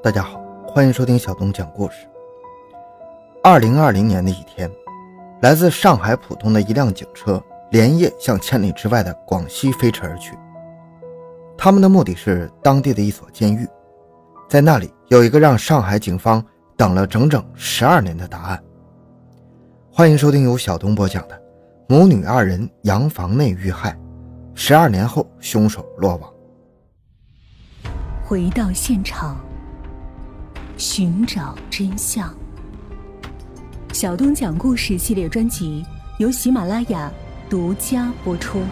大家好，欢迎收听小东讲故事。二零二零年的一天，来自上海浦东的一辆警车连夜向千里之外的广西飞驰而去。他们的目的是当地的一所监狱，在那里有一个让上海警方等了整整十二年的答案。欢迎收听由小东播讲的《母女二人洋房内遇害，十二年后凶手落网》。回到现场。寻找真相。小东讲故事系列专辑由喜马拉雅独家播出。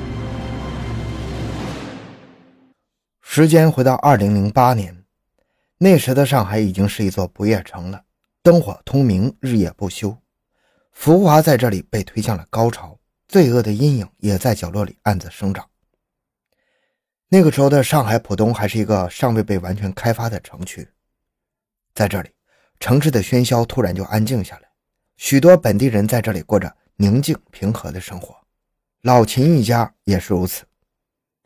时间回到二零零八年，那时的上海已经是一座不夜城了，灯火通明，日夜不休，浮华在这里被推向了高潮，罪恶的阴影也在角落里暗自生长。那个时候的上海浦东还是一个尚未被完全开发的城区。在这里，城市的喧嚣突然就安静下来，许多本地人在这里过着宁静平和的生活。老秦一家也是如此。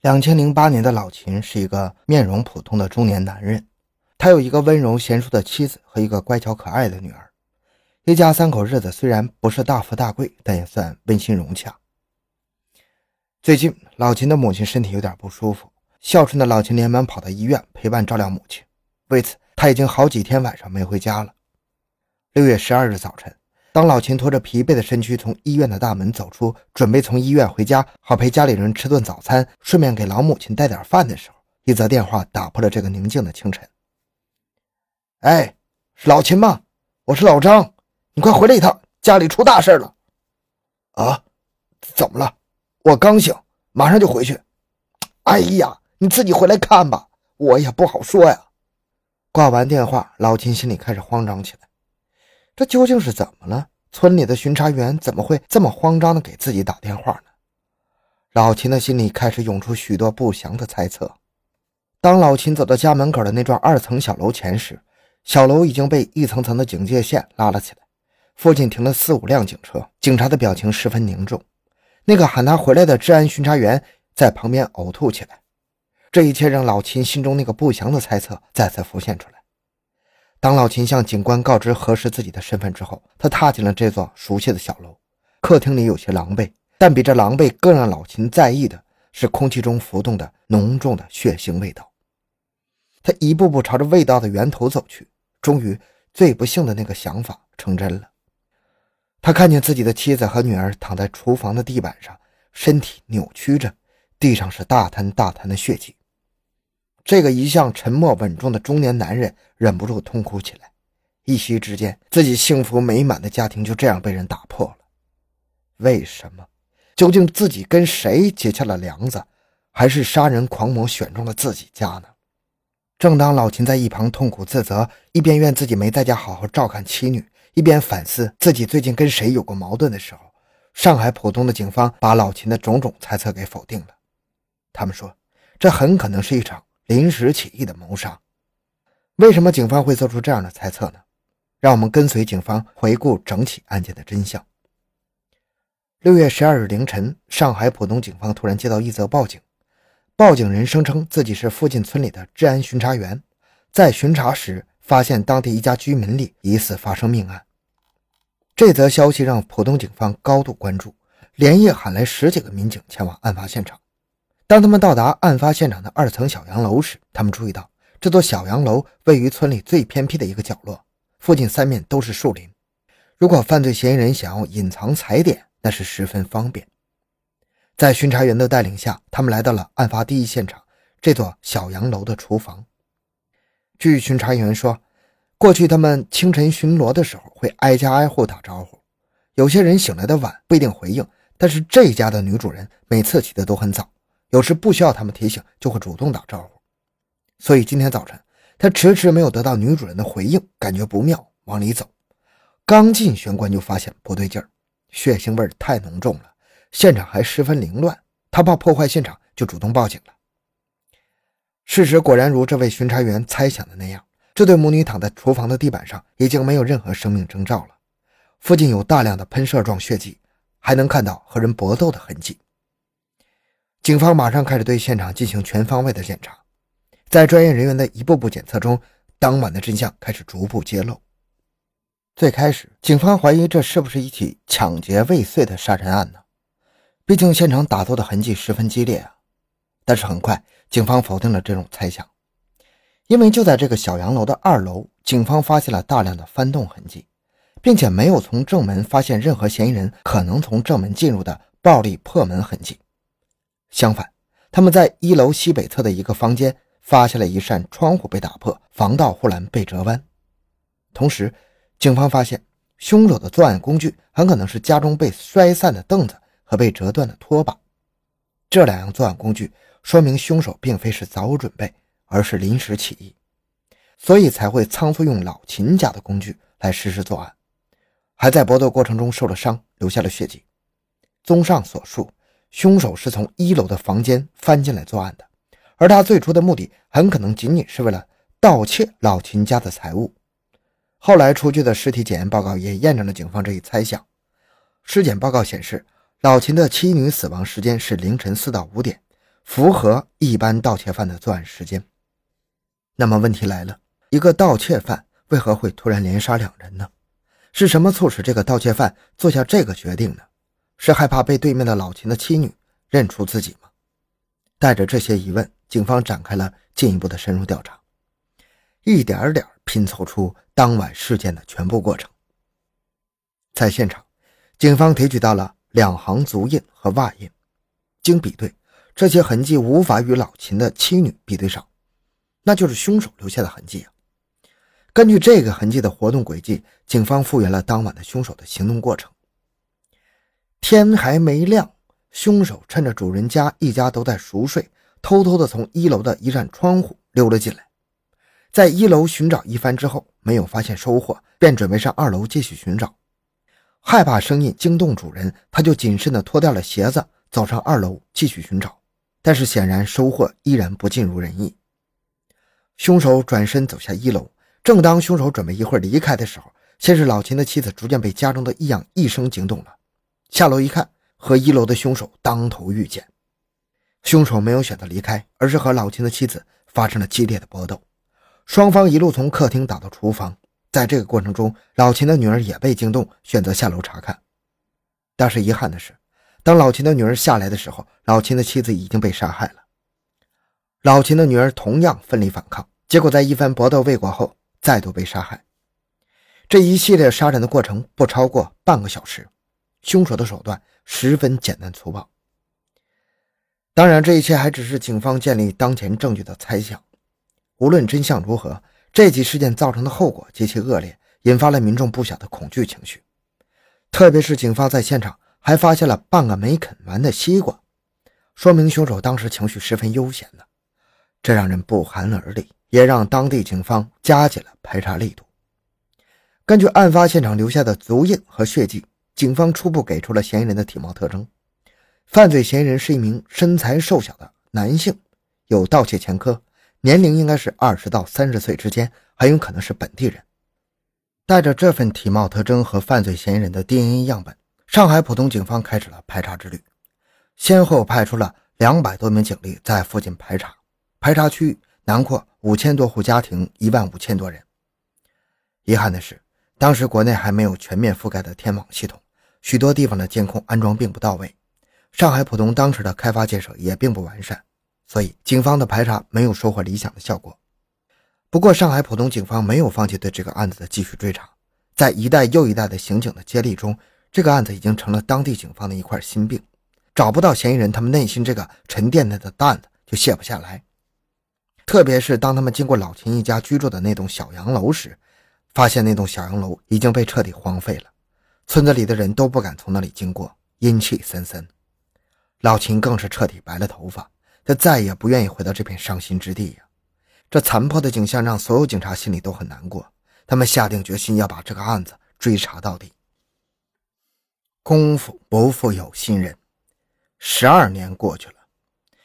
两千零八年的老秦是一个面容普通的中年男人，他有一个温柔贤淑的妻子和一个乖巧可爱的女儿，一家三口日子虽然不是大富大贵，但也算温馨融洽。最近，老秦的母亲身体有点不舒服，孝顺的老秦连忙跑到医院陪伴照料母亲，为此。他已经好几天晚上没回家了。六月十二日早晨，当老秦拖着疲惫的身躯从医院的大门走出，准备从医院回家，好陪家里人吃顿早餐，顺便给老母亲带点饭的时候，一则电话打破了这个宁静的清晨。哎，是老秦吗？我是老张，你快回来一趟，家里出大事了。啊？怎么了？我刚醒，马上就回去。哎呀，你自己回来看吧，我也不好说呀。挂完电话，老秦心里开始慌张起来。这究竟是怎么了？村里的巡查员怎么会这么慌张的给自己打电话呢？老秦的心里开始涌出许多不祥的猜测。当老秦走到家门口的那幢二层小楼前时，小楼已经被一层层的警戒线拉了起来，附近停了四五辆警车，警察的表情十分凝重。那个喊他回来的治安巡查员在旁边呕吐起来。这一切让老秦心中那个不祥的猜测再次浮现出来。当老秦向警官告知核实自己的身份之后，他踏进了这座熟悉的小楼。客厅里有些狼狈，但比这狼狈更让老秦在意的是空气中浮动的浓重的血腥味道。他一步步朝着味道的源头走去，终于，最不幸的那个想法成真了。他看见自己的妻子和女儿躺在厨房的地板上，身体扭曲着，地上是大滩大滩的血迹。这个一向沉默稳重的中年男人忍不住痛哭起来。一夕之间，自己幸福美满的家庭就这样被人打破了。为什么？究竟自己跟谁结下了梁子？还是杀人狂魔选中了自己家呢？正当老秦在一旁痛苦自责，一边怨自己没在家好好照看妻女，一边反思自己最近跟谁有过矛盾的时候，上海浦东的警方把老秦的种种猜测给否定了。他们说，这很可能是一场。临时起意的谋杀，为什么警方会做出这样的猜测呢？让我们跟随警方回顾整起案件的真相。六月十二日凌晨，上海浦东警方突然接到一则报警，报警人声称自己是附近村里的治安巡查员，在巡查时发现当地一家居民里疑似发生命案。这则消息让浦东警方高度关注，连夜喊来十几个民警前往案发现场。当他们到达案发现场的二层小洋楼时，他们注意到这座小洋楼位于村里最偏僻的一个角落，附近三面都是树林。如果犯罪嫌疑人想要隐藏踩点，那是十分方便。在巡查员的带领下，他们来到了案发第一现场——这座小洋楼的厨房。据巡查员说，过去他们清晨巡逻的时候会挨家挨户打招呼，有些人醒来的晚不一定回应，但是这家的女主人每次起的都很早。有时不需要他们提醒，就会主动打招呼。所以今天早晨，他迟迟没有得到女主人的回应，感觉不妙，往里走。刚进玄关就发现不对劲儿，血腥味太浓重了，现场还十分凌乱。他怕破坏现场，就主动报警了。事实果然如这位巡查员猜想的那样，这对母女躺在厨房的地板上，已经没有任何生命征兆了。附近有大量的喷射状血迹，还能看到和人搏斗的痕迹。警方马上开始对现场进行全方位的检查，在专业人员的一步步检测中，当晚的真相开始逐步揭露。最开始，警方怀疑这是不是一起抢劫未遂的杀人案呢？毕竟现场打斗的痕迹十分激烈啊。但是很快，警方否定了这种猜想，因为就在这个小洋楼的二楼，警方发现了大量的翻动痕迹，并且没有从正门发现任何嫌疑人可能从正门进入的暴力破门痕迹。相反，他们在一楼西北侧的一个房间发现了一扇窗户被打破，防盗护栏被折弯。同时，警方发现凶手的作案工具很可能是家中被摔散的凳子和被折断的拖把。这两样作案工具说明凶手并非是早有准备，而是临时起意，所以才会仓促用老秦家的工具来实施作案，还在搏斗过程中受了伤，留下了血迹。综上所述。凶手是从一楼的房间翻进来作案的，而他最初的目的很可能仅仅是为了盗窃老秦家的财物。后来出具的尸体检验报告也验证了警方这一猜想。尸检报告显示，老秦的妻女死亡时间是凌晨四到五点，符合一般盗窃犯的作案时间。那么问题来了，一个盗窃犯为何会突然连杀两人呢？是什么促使这个盗窃犯做下这个决定呢？是害怕被对面的老秦的妻女认出自己吗？带着这些疑问，警方展开了进一步的深入调查，一点点拼凑出当晚事件的全部过程。在现场，警方提取到了两行足印和袜印，经比对，这些痕迹无法与老秦的妻女比对上，那就是凶手留下的痕迹啊！根据这个痕迹的活动轨迹，警方复原了当晚的凶手的行动过程。天还没亮，凶手趁着主人家一家都在熟睡，偷偷的从一楼的一扇窗户溜了进来。在一楼寻找一番之后，没有发现收获，便准备上二楼继续寻找。害怕声音惊动主人，他就谨慎的脱掉了鞋子，走上二楼继续寻找。但是显然收获依然不尽如人意。凶手转身走下一楼，正当凶手准备一会儿离开的时候，先是老秦的妻子逐渐被家中的异样一声惊动了。下楼一看，和一楼的凶手当头遇见。凶手没有选择离开，而是和老秦的妻子发生了激烈的搏斗。双方一路从客厅打到厨房，在这个过程中，老秦的女儿也被惊动，选择下楼查看。但是遗憾的是，当老秦的女儿下来的时候，老秦的妻子已经被杀害了。老秦的女儿同样奋力反抗，结果在一番搏斗未果后，再度被杀害。这一系列杀人的过程不超过半个小时。凶手的手段十分简单粗暴。当然，这一切还只是警方建立当前证据的猜想。无论真相如何，这起事件造成的后果极其恶劣，引发了民众不小的恐惧情绪。特别是警方在现场还发现了半个没啃完的西瓜，说明凶手当时情绪十分悠闲的，这让人不寒而栗，也让当地警方加紧了排查力度。根据案发现场留下的足印和血迹。警方初步给出了嫌疑人的体貌特征，犯罪嫌疑人是一名身材瘦小的男性，有盗窃前科，年龄应该是二十到三十岁之间，很有可能是本地人。带着这份体貌特征和犯罪嫌疑人的 DNA 样本，上海浦东警方开始了排查之旅，先后派出了两百多名警力在附近排查，排查区域囊括五千多户家庭，一万五千多人。遗憾的是，当时国内还没有全面覆盖的天网系统。许多地方的监控安装并不到位，上海浦东当时的开发建设也并不完善，所以警方的排查没有收获理想的效果。不过，上海浦东警方没有放弃对这个案子的继续追查，在一代又一代的刑警的接力中，这个案子已经成了当地警方的一块心病。找不到嫌疑人，他们内心这个沉甸甸的担子就卸不下来。特别是当他们经过老秦一家居住的那栋小洋楼时，发现那栋小洋楼已经被彻底荒废了。村子里的人都不敢从那里经过，阴气森森。老秦更是彻底白了头发，他再也不愿意回到这片伤心之地呀。这残破的景象让所有警察心里都很难过，他们下定决心要把这个案子追查到底。功夫不负有心人，十二年过去了，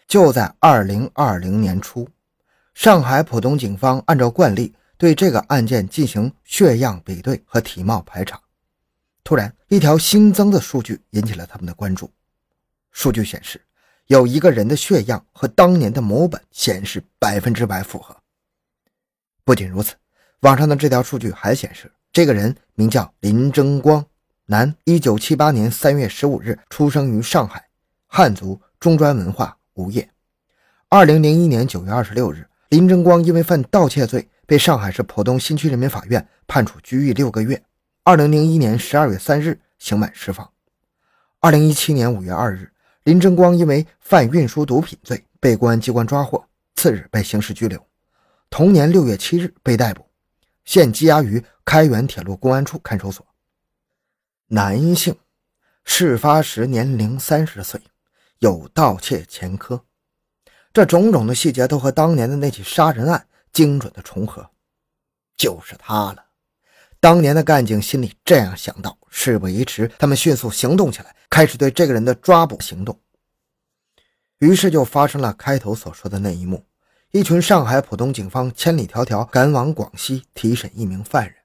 就在二零二零年初，上海浦东警方按照惯例对这个案件进行血样比对和体貌排查。突然，一条新增的数据引起了他们的关注。数据显示，有一个人的血样和当年的某本显示百分之百符合。不仅如此，网上的这条数据还显示，这个人名叫林争光，男，一九七八年三月十五日出生于上海，汉族，中专文化，无业。二零零一年九月二十六日，林争光因为犯盗窃罪被上海市浦东新区人民法院判处拘役六个月。二零零一年十二月三日刑满释放。二零一七年五月二日，林争光因为犯运输毒品罪被公安机关抓获，次日被刑事拘留。同年六月七日被逮捕，现羁押于开原铁路公安处看守所。男性，事发时年龄三十岁，有盗窃前科。这种种的细节都和当年的那起杀人案精准的重合，就是他了。当年的干警心里这样想到，事不宜迟，他们迅速行动起来，开始对这个人的抓捕行动。于是就发生了开头所说的那一幕：一群上海浦东警方千里迢迢赶往广西提审一名犯人。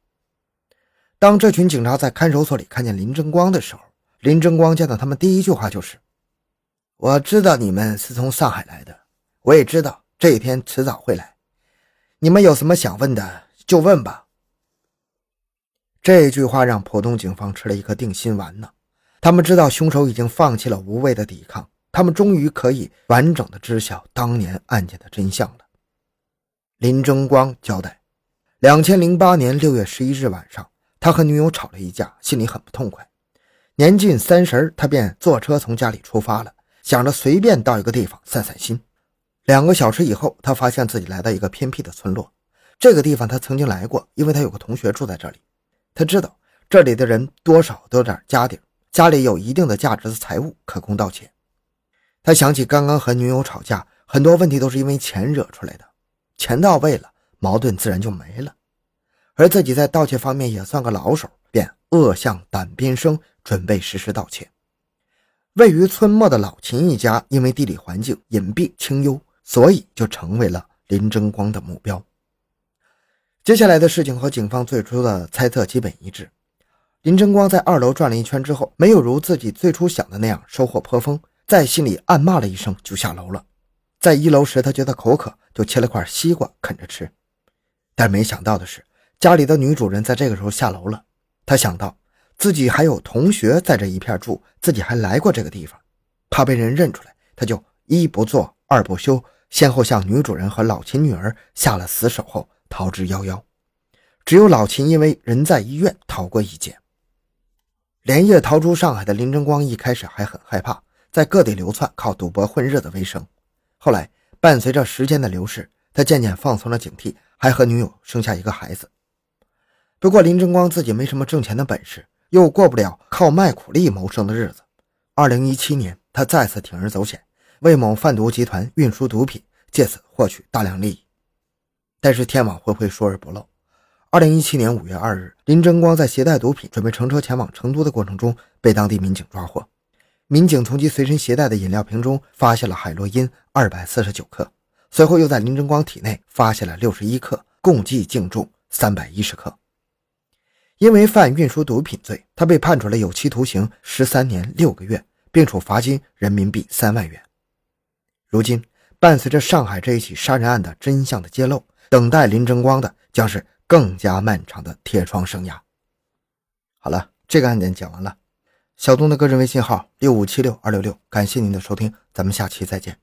当这群警察在看守所里看见林争光的时候，林争光见到他们第一句话就是：“我知道你们是从上海来的，我也知道这一天迟早会来。你们有什么想问的就问吧。”这句话让浦东警方吃了一颗定心丸呢。他们知道凶手已经放弃了无谓的抵抗，他们终于可以完整的知晓当年案件的真相了。林争光交代：，两千零八年六月十一日晚上。他和女友吵了一架，心里很不痛快。年近三十，他便坐车从家里出发了，想着随便到一个地方散散心。两个小时以后，他发现自己来到一个偏僻的村落。这个地方他曾经来过，因为他有个同学住在这里。他知道这里的人多少都有点家底，家里有一定的价值的财物可供盗窃。他想起刚刚和女友吵架，很多问题都是因为钱惹出来的，钱到位了，矛盾自然就没了。而自己在盗窃方面也算个老手，便恶向胆边生，准备实施盗窃。位于村末的老秦一家，因为地理环境隐蔽清幽，所以就成为了林争光的目标。接下来的事情和警方最初的猜测基本一致。林争光在二楼转了一圈之后，没有如自己最初想的那样收获颇丰，在心里暗骂了一声，就下楼了。在一楼时，他觉得口渴，就切了块西瓜啃着吃。但没想到的是。家里的女主人在这个时候下楼了，他想到自己还有同学在这一片住，自己还来过这个地方，怕被人认出来，他就一不做二不休，先后向女主人和老秦女儿下了死手后逃之夭夭。只有老秦因为人在医院逃过一劫。连夜逃出上海的林争光一开始还很害怕，在各地流窜，靠赌博混日子为生。后来伴随着时间的流逝，他渐渐放松了警惕，还和女友生下一个孩子。不过林争光自己没什么挣钱的本事，又过不了靠卖苦力谋生的日子。二零一七年，他再次铤而走险，为某贩毒集团运输毒品，借此获取大量利益。但是天网恢恢，疏而不漏。二零一七年五月二日，林争光在携带毒品准备乘车前往成都的过程中，被当地民警抓获。民警从其随身携带的饮料瓶中发现了海洛因二百四十九克，随后又在林争光体内发现了六十一克，共计净重三百一十克。因为犯运输毒品罪，他被判处了有期徒刑十三年六个月，并处罚金人民币三万元。如今，伴随着上海这一起杀人案的真相的揭露，等待林争光的将是更加漫长的铁窗生涯。好了，这个案件讲完了。小东的个人微信号六五七六二六六，感谢您的收听，咱们下期再见。